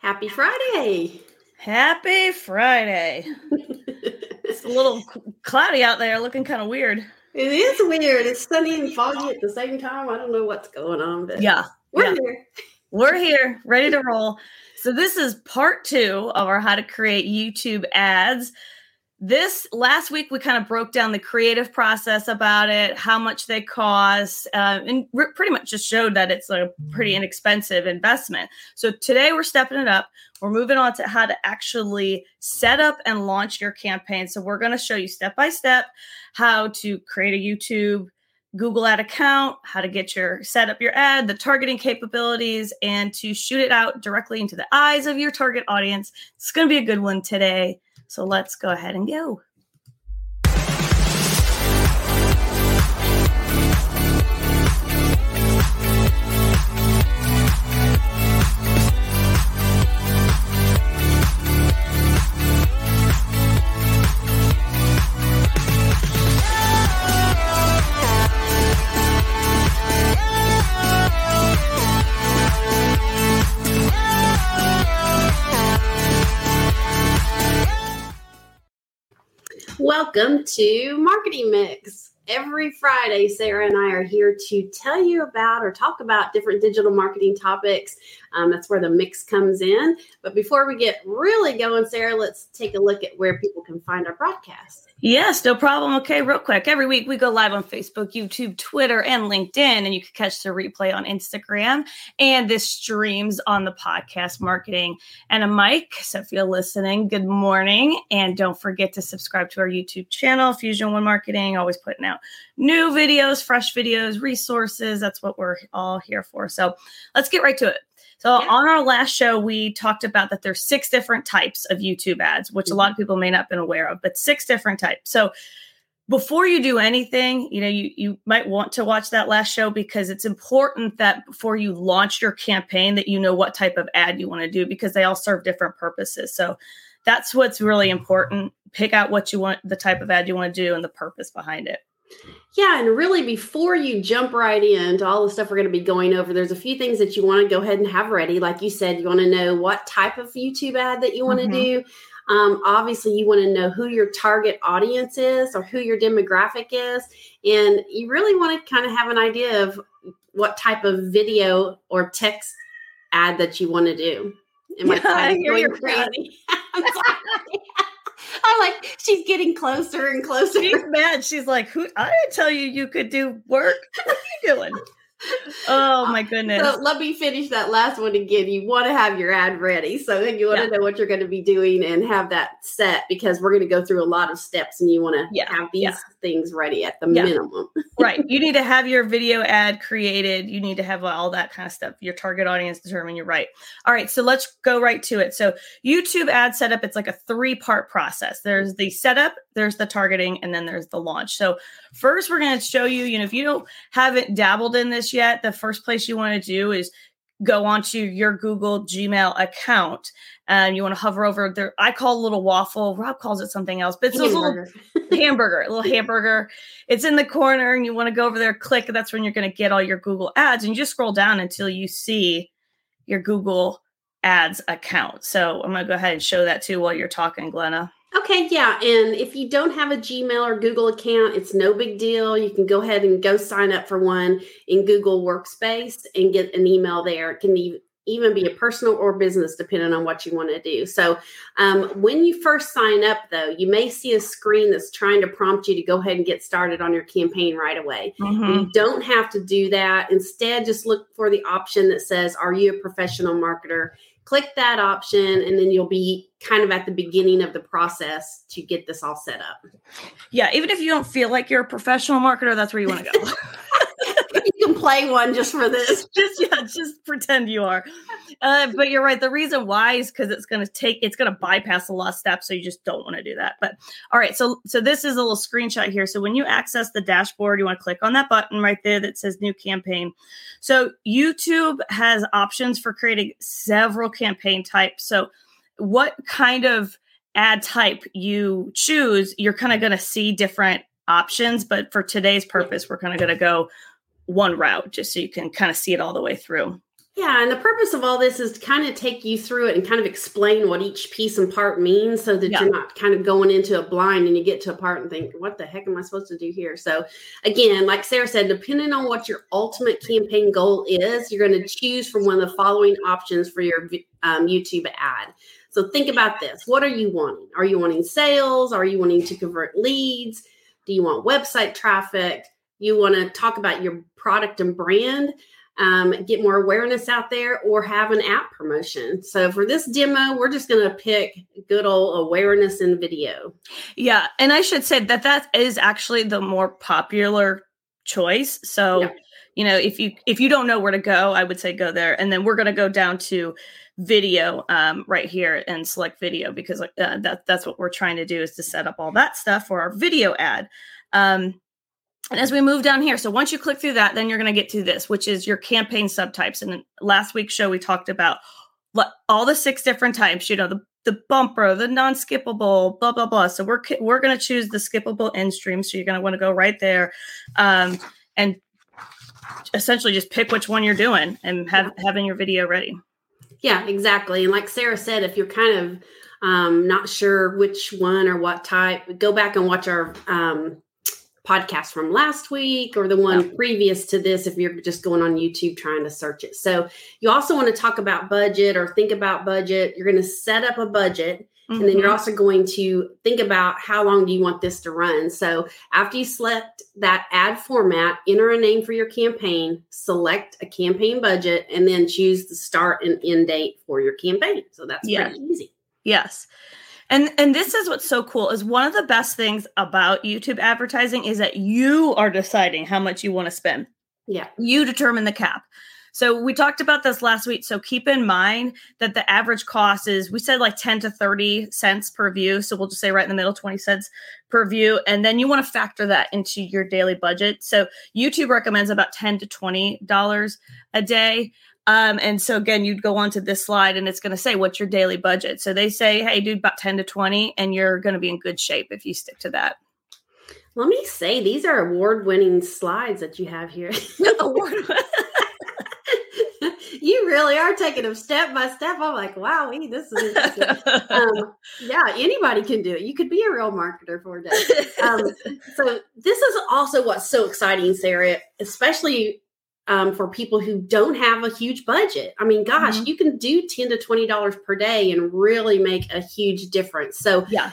Happy Friday. Happy Friday. it's a little cloudy out there, looking kind of weird. It is weird. It's sunny and foggy at the same time. I don't know what's going on, but yeah, we're yeah. here. We're here, ready to roll. So this is part two of our how to create YouTube ads this last week we kind of broke down the creative process about it how much they cost uh, and re- pretty much just showed that it's a pretty inexpensive investment. So today we're stepping it up. We're moving on to how to actually set up and launch your campaign. So we're going to show you step by step how to create a youtube google ad account how to get your set up your ad the targeting capabilities and to shoot it out directly into the eyes of your target audience. It's going to be a good one today so let's go ahead and go. Welcome to Marketing Mix. Every Friday, Sarah and I are here to tell you about or talk about different digital marketing topics. Um, that's where the mix comes in. But before we get really going, Sarah, let's take a look at where people can find our broadcast. Yes, no problem. Okay, real quick. Every week we go live on Facebook, YouTube, Twitter, and LinkedIn, and you can catch the replay on Instagram. And this streams on the podcast marketing and a mic. So if you're listening, good morning. And don't forget to subscribe to our YouTube channel, Fusion One Marketing, always putting out new videos, fresh videos, resources. That's what we're all here for. So let's get right to it. So yeah. on our last show, we talked about that there's six different types of YouTube ads, which mm-hmm. a lot of people may not have been aware of, but six different types. So before you do anything, you know, you, you might want to watch that last show because it's important that before you launch your campaign that you know what type of ad you want to do because they all serve different purposes. So that's what's really important. Pick out what you want, the type of ad you want to do and the purpose behind it. Yeah, and really before you jump right into all the stuff we're going to be going over, there's a few things that you want to go ahead and have ready. Like you said, you want to know what type of YouTube ad that you want mm-hmm. to do. Um, obviously, you want to know who your target audience is or who your demographic is. And you really want to kind of have an idea of what type of video or text ad that you want to do. Am I, I hear you crazy? I'm like, she's getting closer and closer. She's mad. She's like, "Who? I didn't tell you you could do work. What are you doing?" oh uh, my goodness. So let me finish that last one again. You want to have your ad ready. So then you want yeah. to know what you're going to be doing and have that set because we're going to go through a lot of steps and you want to yeah. have these yeah. things ready at the minimum. right. You need to have your video ad created. You need to have all that kind of stuff. Your target audience determined. You're right. All right. So let's go right to it. So YouTube ad setup, it's like a three part process. There's the setup, there's the targeting, and then there's the launch. So first we're going to show you, you know, if you don't haven't dabbled in this yet, the first place you want to do is go onto your Google Gmail account and you want to hover over there. I call a little waffle. Rob calls it something else, but it's hamburger. a little hamburger, a little hamburger. It's in the corner and you want to go over there, click. That's when you're going to get all your Google ads and you just scroll down until you see your Google ads account. So I'm going to go ahead and show that too while you're talking, Glenna. Okay, yeah. And if you don't have a Gmail or Google account, it's no big deal. You can go ahead and go sign up for one in Google Workspace and get an email there. It can even be a personal or business, depending on what you want to do. So, um, when you first sign up, though, you may see a screen that's trying to prompt you to go ahead and get started on your campaign right away. Mm-hmm. You don't have to do that. Instead, just look for the option that says, Are you a professional marketer? Click that option and then you'll be kind of at the beginning of the process to get this all set up. Yeah, even if you don't feel like you're a professional marketer, that's where you want to go. play one just for this. just yeah, just pretend you are. Uh, but you're right. The reason why is because it's going to take it's going to bypass a lot of steps, so you just don't want to do that. But all right, so so this is a little screenshot here. So when you access the dashboard, you want to click on that button right there that says new campaign. So YouTube has options for creating several campaign types. So what kind of ad type you choose, you're kind of going to see different options. But for today's purpose, we're kind of going to go one route just so you can kind of see it all the way through. Yeah, and the purpose of all this is to kind of take you through it and kind of explain what each piece and part means so that yeah. you're not kind of going into a blind and you get to a part and think, what the heck am I supposed to do here? So, again, like Sarah said, depending on what your ultimate campaign goal is, you're going to choose from one of the following options for your um, YouTube ad. So, think about this what are you wanting? Are you wanting sales? Are you wanting to convert leads? Do you want website traffic? You want to talk about your product and brand? um, get more awareness out there, or have an app promotion. So for this demo, we're just going to pick good old awareness in video. Yeah, and I should say that that is actually the more popular choice. So. Yeah. You know, if you if you don't know where to go, I would say go there, and then we're going to go down to video um, right here and select video because uh, that that's what we're trying to do is to set up all that stuff for our video ad. Um, and as we move down here, so once you click through that, then you're going to get to this, which is your campaign subtypes. And last week's show, we talked about all the six different types, you know, the, the bumper, the non-skippable, blah, blah, blah. So we're, we're going to choose the skippable in-stream. So you're going to want to go right there um, and essentially just pick which one you're doing and have having your video ready. Yeah, exactly. And like Sarah said, if you're kind of um, not sure which one or what type, go back and watch our um, podcast from last week or the one yeah. previous to this if you're just going on YouTube trying to search it. So you also want to talk about budget or think about budget. You're going to set up a budget mm-hmm. and then you're mm-hmm. also going to think about how long do you want this to run. So after you select that ad format, enter a name for your campaign, select a campaign budget and then choose the start and end date for your campaign. So that's yeah. pretty easy. Yes. And and this is what's so cool is one of the best things about YouTube advertising is that you are deciding how much you want to spend. Yeah. You determine the cap. So we talked about this last week. So keep in mind that the average cost is we said like 10 to 30 cents per view. So we'll just say right in the middle, 20 cents per view. And then you want to factor that into your daily budget. So YouTube recommends about 10 to $20 a day. Um, and so again, you'd go onto this slide and it's going to say what's your daily budget. So they say, hey, dude, about 10 to 20, and you're going to be in good shape if you stick to that. Let me say, these are award winning slides that you have here. You really are taking them step by step. I'm like, wow, this is um, yeah, anybody can do it. You could be a real marketer for a day. Um, so this is also what's so exciting, Sarah, especially um, for people who don't have a huge budget. I mean, gosh, mm-hmm. you can do ten to twenty dollars per day and really make a huge difference. So yeah.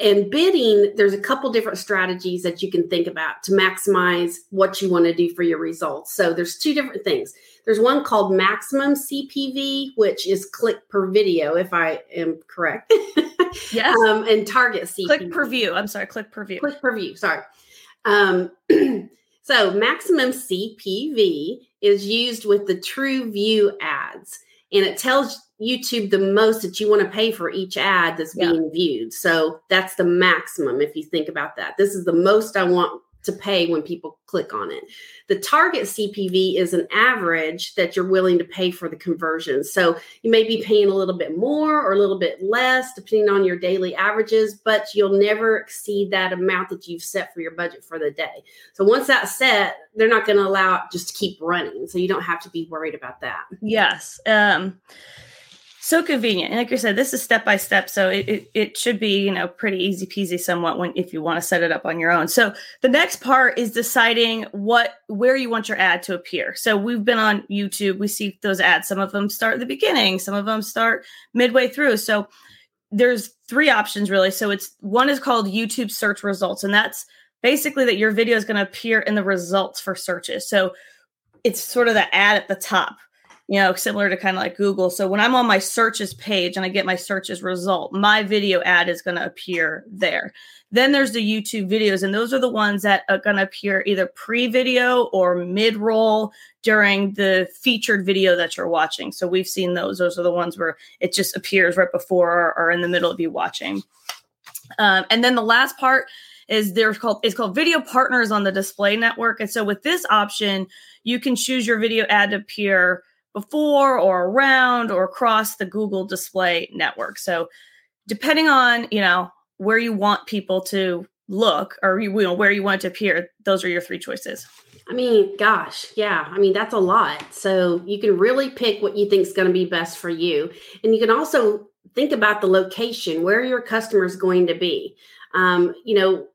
And bidding, there's a couple different strategies that you can think about to maximize what you want to do for your results. So there's two different things. There's one called maximum CPV, which is click per video, if I am correct. yes. Um, and target CPV. Click per view. I'm sorry, click per view. Click per view. Sorry. Um, So maximum CPV is used with the TrueView ads, and it tells YouTube the most that you want to pay for each ad that's yeah. being viewed. So that's the maximum if you think about that. This is the most I want to pay when people click on it. The target CPV is an average that you're willing to pay for the conversion. So you may be paying a little bit more or a little bit less depending on your daily averages, but you'll never exceed that amount that you've set for your budget for the day. So once that's set, they're not going to allow it just to keep running. So you don't have to be worried about that. Yes. Um so convenient. And like I said, this is step by step, so it, it, it should be you know pretty easy peasy somewhat when if you want to set it up on your own. So the next part is deciding what where you want your ad to appear. So we've been on YouTube, we see those ads. Some of them start at the beginning, some of them start midway through. So there's three options really. So it's one is called YouTube search results, and that's basically that your video is going to appear in the results for searches. So it's sort of the ad at the top you know, similar to kind of like Google. So when I'm on my searches page and I get my searches result, my video ad is going to appear there. Then there's the YouTube videos, and those are the ones that are going to appear either pre video or mid roll during the featured video that you're watching. So we've seen those. Those are the ones where it just appears right before or in the middle of you watching. Um, and then the last part is there's called is called video partners on the display network. And so with this option, you can choose your video ad to appear before or around or across the Google display network. So depending on, you know, where you want people to look or you know where you want to appear, those are your three choices. I mean, gosh, yeah. I mean, that's a lot. So you can really pick what you think is going to be best for you. And you can also think about the location where your customer is going to be. Um, you know,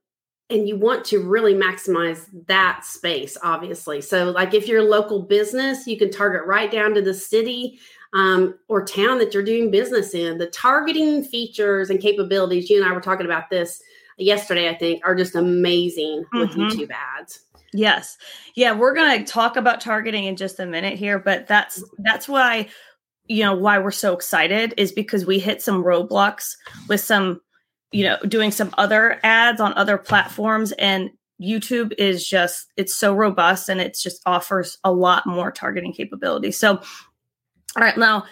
and you want to really maximize that space, obviously. So, like if you're a local business, you can target right down to the city um, or town that you're doing business in. The targeting features and capabilities, you and I were talking about this yesterday, I think, are just amazing with mm-hmm. YouTube ads. Yes. Yeah, we're going to talk about targeting in just a minute here, but that's that's why you know why we're so excited is because we hit some roadblocks with some you know doing some other ads on other platforms and YouTube is just it's so robust and it just offers a lot more targeting capability. So all right, now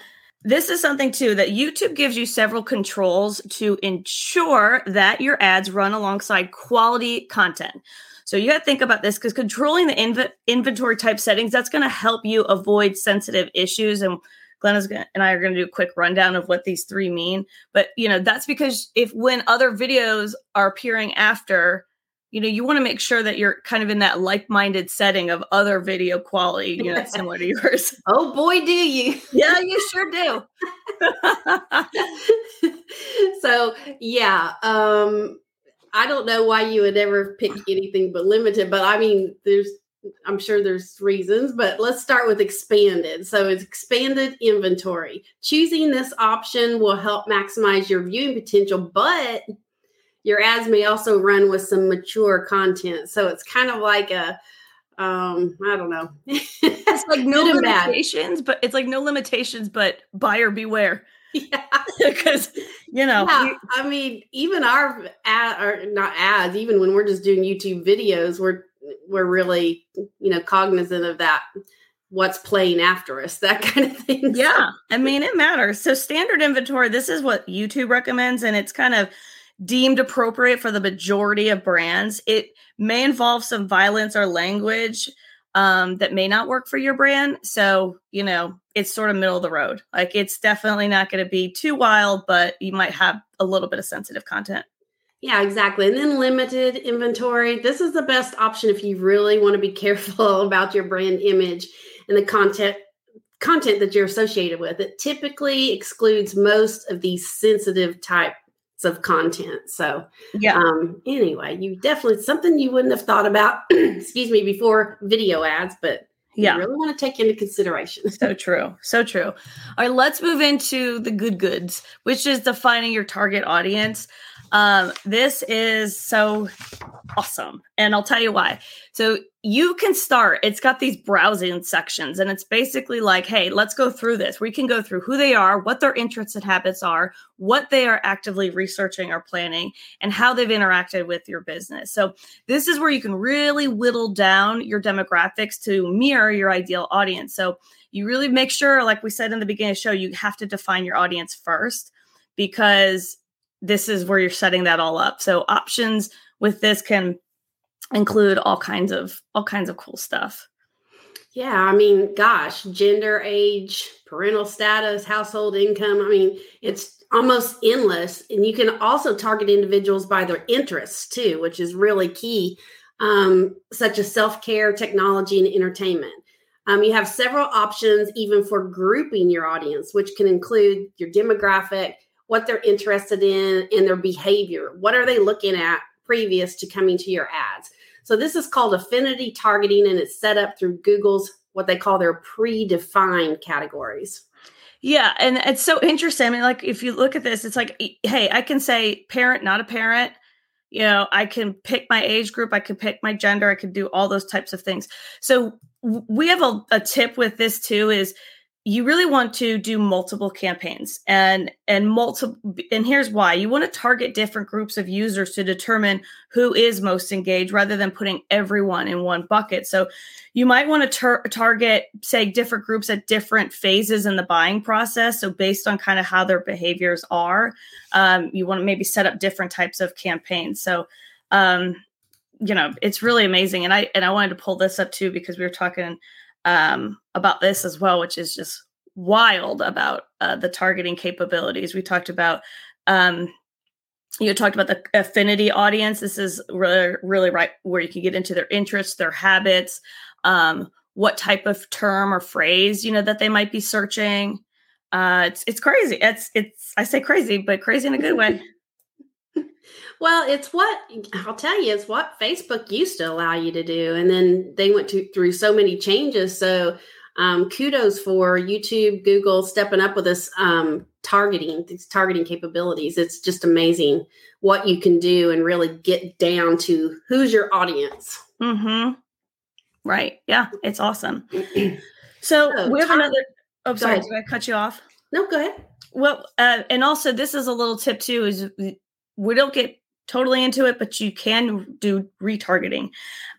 this is something too that YouTube gives you several controls to ensure that your ads run alongside quality content. So you got to think about this because controlling the inv- inventory type settings that's going to help you avoid sensitive issues and Glenn is gonna, and I are going to do a quick rundown of what these three mean. But you know that's because if when other videos are appearing after, you know you want to make sure that you're kind of in that like-minded setting of other video quality, you know, similar to yours. Oh boy, do you? Yeah, you sure do. so yeah, um, I don't know why you would ever pick anything but limited, but I mean, there's, I'm sure there's reasons, but let's start with expanded. So it's expanded inventory. Choosing this option will help maximize your viewing potential, but your ads may also run with some mature content. So it's kind of like a, um, I don't know. it's like no limitations, but it's like no limitations, but buyer beware. Yeah. Because, you know, yeah, I mean, even our ad or not ads, even when we're just doing YouTube videos, we're we're really, you know, cognizant of that what's playing after us, that kind of thing. Yeah. I mean, it matters. So standard inventory, this is what YouTube recommends, and it's kind of deemed appropriate for the majority of brands. It may involve some violence or language um, that may not work for your brand. So, you know, it's sort of middle of the road. Like it's definitely not going to be too wild, but you might have a little bit of sensitive content. Yeah, exactly. And then limited inventory. This is the best option if you really want to be careful about your brand image and the content content that you're associated with. It typically excludes most of these sensitive types of content. So, yeah. Um, anyway, you definitely something you wouldn't have thought about, excuse me, before video ads, but yeah, really want to take into consideration. so true, so true. All right, let's move into the good goods, which is defining your target audience. Um, this is so awesome. And I'll tell you why. So you can start, it's got these browsing sections, and it's basically like, hey, let's go through this. We can go through who they are, what their interests and habits are, what they are actively researching or planning, and how they've interacted with your business. So this is where you can really whittle down your demographics to mirror your ideal audience. So you really make sure, like we said in the beginning of the show, you have to define your audience first because this is where you're setting that all up. So options with this can include all kinds of all kinds of cool stuff. Yeah, I mean, gosh, gender, age, parental status, household income. I mean, it's almost endless. And you can also target individuals by their interests too, which is really key, um, such as self care, technology, and entertainment. Um, you have several options even for grouping your audience, which can include your demographic, what they're interested in and their behavior. What are they looking at previous to coming to your ads? So this is called affinity targeting and it's set up through Google's what they call their predefined categories. Yeah, and it's so interesting. I mean, like if you look at this, it's like, hey, I can say parent, not a parent. You know, I can pick my age group, I can pick my gender, I can do all those types of things. So we have a, a tip with this too is you really want to do multiple campaigns and and multiple and here's why. You want to target different groups of users to determine who is most engaged rather than putting everyone in one bucket. So you might want to tar- target say different groups at different phases in the buying process. So based on kind of how their behaviors are um, you want to maybe set up different types of campaigns. So um, you know it's really amazing. And i and i wanted to pull this up too because we were talking um, about this as well, which is just wild about uh, the targeting capabilities. We talked about um, you talked about the affinity audience. This is really, really right where you can get into their interests, their habits, um, what type of term or phrase you know that they might be searching. Uh, it's it's crazy. It's it's I say crazy, but crazy in a good way. Well, it's what I'll tell you, it's what Facebook used to allow you to do. And then they went to, through so many changes. So um, kudos for YouTube, Google stepping up with this um, targeting, these targeting capabilities. It's just amazing what you can do and really get down to who's your audience. Mm-hmm. Right. Yeah, it's awesome. So, we have tar- another. Oh, sorry, did I cut you off? No, go ahead. Well, uh, and also this is a little tip too: is we don't get totally into it, but you can do retargeting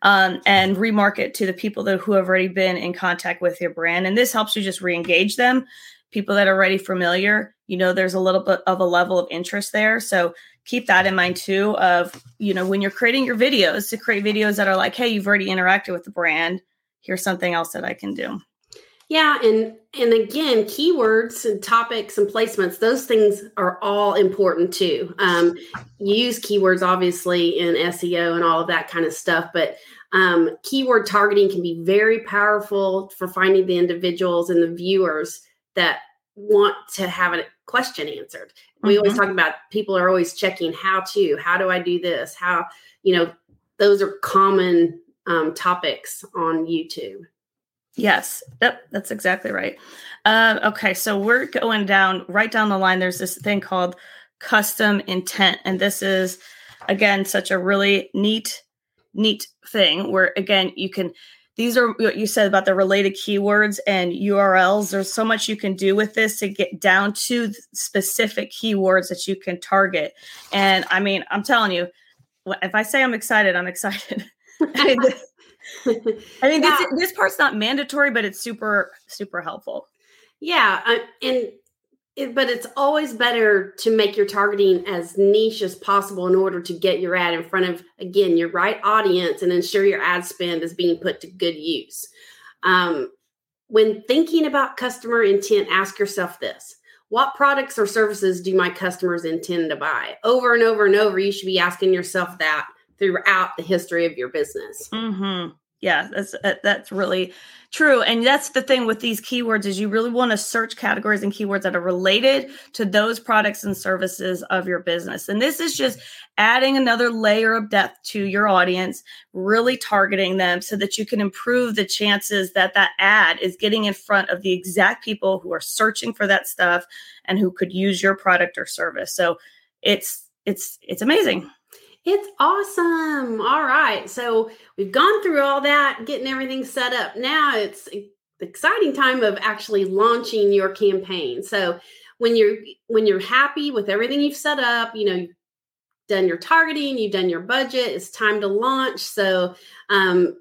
um, and remarket to the people that who have already been in contact with your brand. And this helps you just re-engage them. People that are already familiar, you know, there's a little bit of a level of interest there. So keep that in mind too. Of you know, when you're creating your videos, to create videos that are like, hey, you've already interacted with the brand. Here's something else that I can do. Yeah, and and again, keywords and topics and placements; those things are all important too. Um, use keywords obviously in SEO and all of that kind of stuff, but um, keyword targeting can be very powerful for finding the individuals and the viewers that want to have a question answered. We mm-hmm. always talk about people are always checking how to, how do I do this? How, you know, those are common um, topics on YouTube. Yes, yep, that's exactly right. Uh, okay, so we're going down right down the line. There's this thing called custom intent, and this is again such a really neat, neat thing where again you can. These are what you said about the related keywords and URLs. There's so much you can do with this to get down to specific keywords that you can target. And I mean, I'm telling you, if I say I'm excited, I'm excited. I mean, yeah. this this part's not mandatory, but it's super super helpful. Yeah, I, and it, but it's always better to make your targeting as niche as possible in order to get your ad in front of again your right audience and ensure your ad spend is being put to good use. Um, when thinking about customer intent, ask yourself this: What products or services do my customers intend to buy? Over and over and over, you should be asking yourself that throughout the history of your business. Mm-hmm yeah that's uh, that's really true and that's the thing with these keywords is you really want to search categories and keywords that are related to those products and services of your business and this is just adding another layer of depth to your audience really targeting them so that you can improve the chances that that ad is getting in front of the exact people who are searching for that stuff and who could use your product or service so it's it's it's amazing it's awesome. All right. So we've gone through all that, getting everything set up. Now it's the exciting time of actually launching your campaign. So when you're when you're happy with everything you've set up, you know, you've done your targeting, you've done your budget, it's time to launch. So um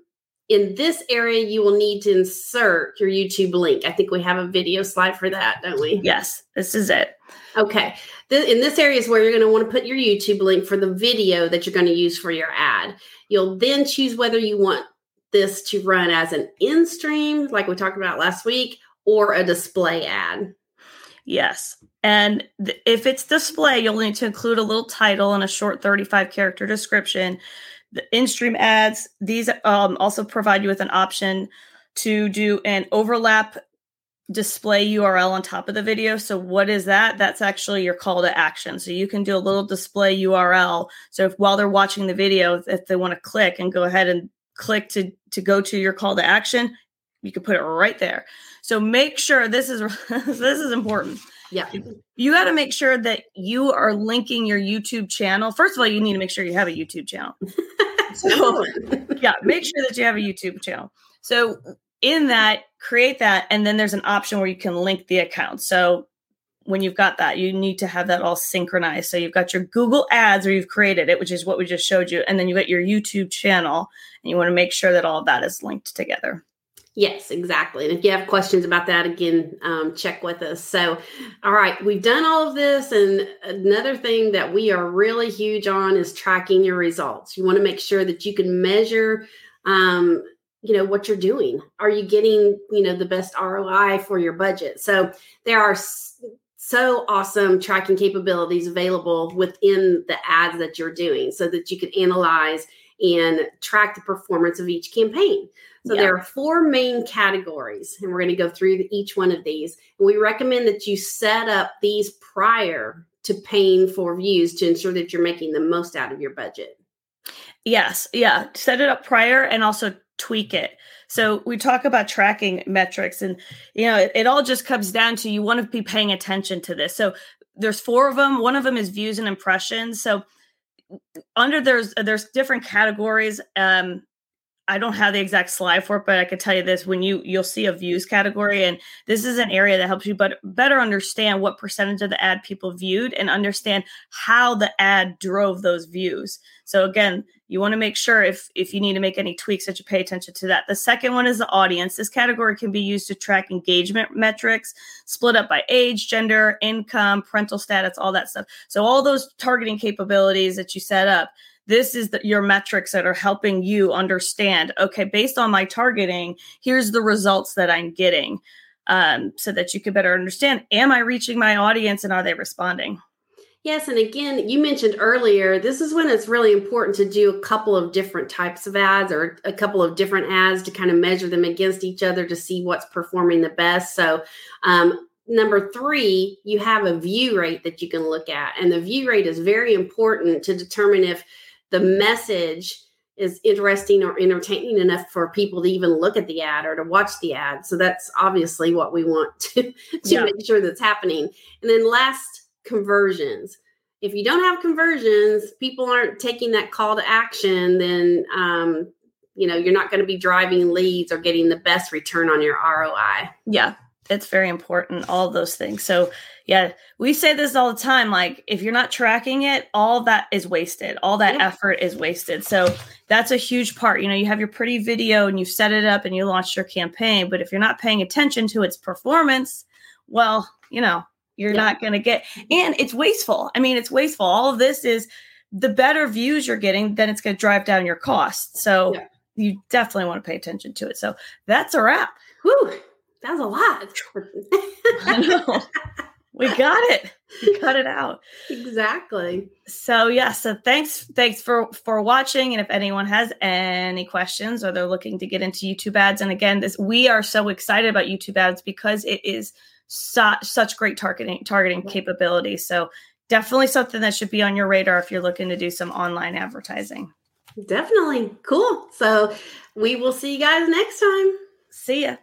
in this area, you will need to insert your YouTube link. I think we have a video slide for that, don't we? Yes, this is it. Okay. The, in this area is where you're going to want to put your YouTube link for the video that you're going to use for your ad. You'll then choose whether you want this to run as an in stream, like we talked about last week, or a display ad. Yes. And th- if it's display, you'll need to include a little title and a short 35 character description the in-stream ads these um, also provide you with an option to do an overlap display url on top of the video. So what is that? That's actually your call to action. So you can do a little display url so if while they're watching the video if they want to click and go ahead and click to to go to your call to action you can put it right there. So make sure this is this is important yeah. You got to make sure that you are linking your YouTube channel. First of all, you need to make sure you have a YouTube channel. so, yeah, make sure that you have a YouTube channel. So, in that, create that. And then there's an option where you can link the account. So, when you've got that, you need to have that all synchronized. So, you've got your Google Ads where you've created it, which is what we just showed you. And then you got your YouTube channel. And you want to make sure that all that is linked together. Yes, exactly. And if you have questions about that, again, um, check with us. So, all right, we've done all of this. And another thing that we are really huge on is tracking your results. You want to make sure that you can measure, um, you know, what you're doing. Are you getting, you know, the best ROI for your budget? So, there are so awesome tracking capabilities available within the ads that you're doing so that you can analyze and track the performance of each campaign. So yeah. there are four main categories, and we're going to go through each one of these. And we recommend that you set up these prior to paying for views to ensure that you're making the most out of your budget. Yes, yeah, set it up prior and also tweak it. So we talk about tracking metrics and you know it, it all just comes down to you want to be paying attention to this. So there's four of them. One of them is views and impressions. So under there's there's different categories um I don't have the exact slide for it, but I can tell you this: when you you'll see a views category, and this is an area that helps you but better understand what percentage of the ad people viewed and understand how the ad drove those views. So again, you want to make sure if if you need to make any tweaks that you pay attention to that. The second one is the audience. This category can be used to track engagement metrics, split up by age, gender, income, parental status, all that stuff. So all those targeting capabilities that you set up this is the, your metrics that are helping you understand okay based on my targeting here's the results that i'm getting um, so that you can better understand am i reaching my audience and are they responding yes and again you mentioned earlier this is when it's really important to do a couple of different types of ads or a couple of different ads to kind of measure them against each other to see what's performing the best so um, number three, you have a view rate that you can look at. And the view rate is very important to determine if the message is interesting or entertaining enough for people to even look at the ad or to watch the ad. So that's obviously what we want to, to yeah. make sure that's happening. And then last, conversions. If you don't have conversions, people aren't taking that call to action, then um, you know, you're not going to be driving leads or getting the best return on your ROI. Yeah it's very important all those things so yeah we say this all the time like if you're not tracking it all that is wasted all that yeah. effort is wasted so that's a huge part you know you have your pretty video and you set it up and you launched your campaign but if you're not paying attention to its performance well you know you're yeah. not going to get and it's wasteful i mean it's wasteful all of this is the better views you're getting then it's going to drive down your cost so yeah. you definitely want to pay attention to it so that's a wrap Whew. That's a lot. I know. We got it. We cut it out. Exactly. So yeah, so thanks thanks for for watching and if anyone has any questions or they're looking to get into YouTube ads and again this we are so excited about YouTube ads because it is su- such great targeting targeting capability. So definitely something that should be on your radar if you're looking to do some online advertising. Definitely. Cool. So we will see you guys next time. See ya.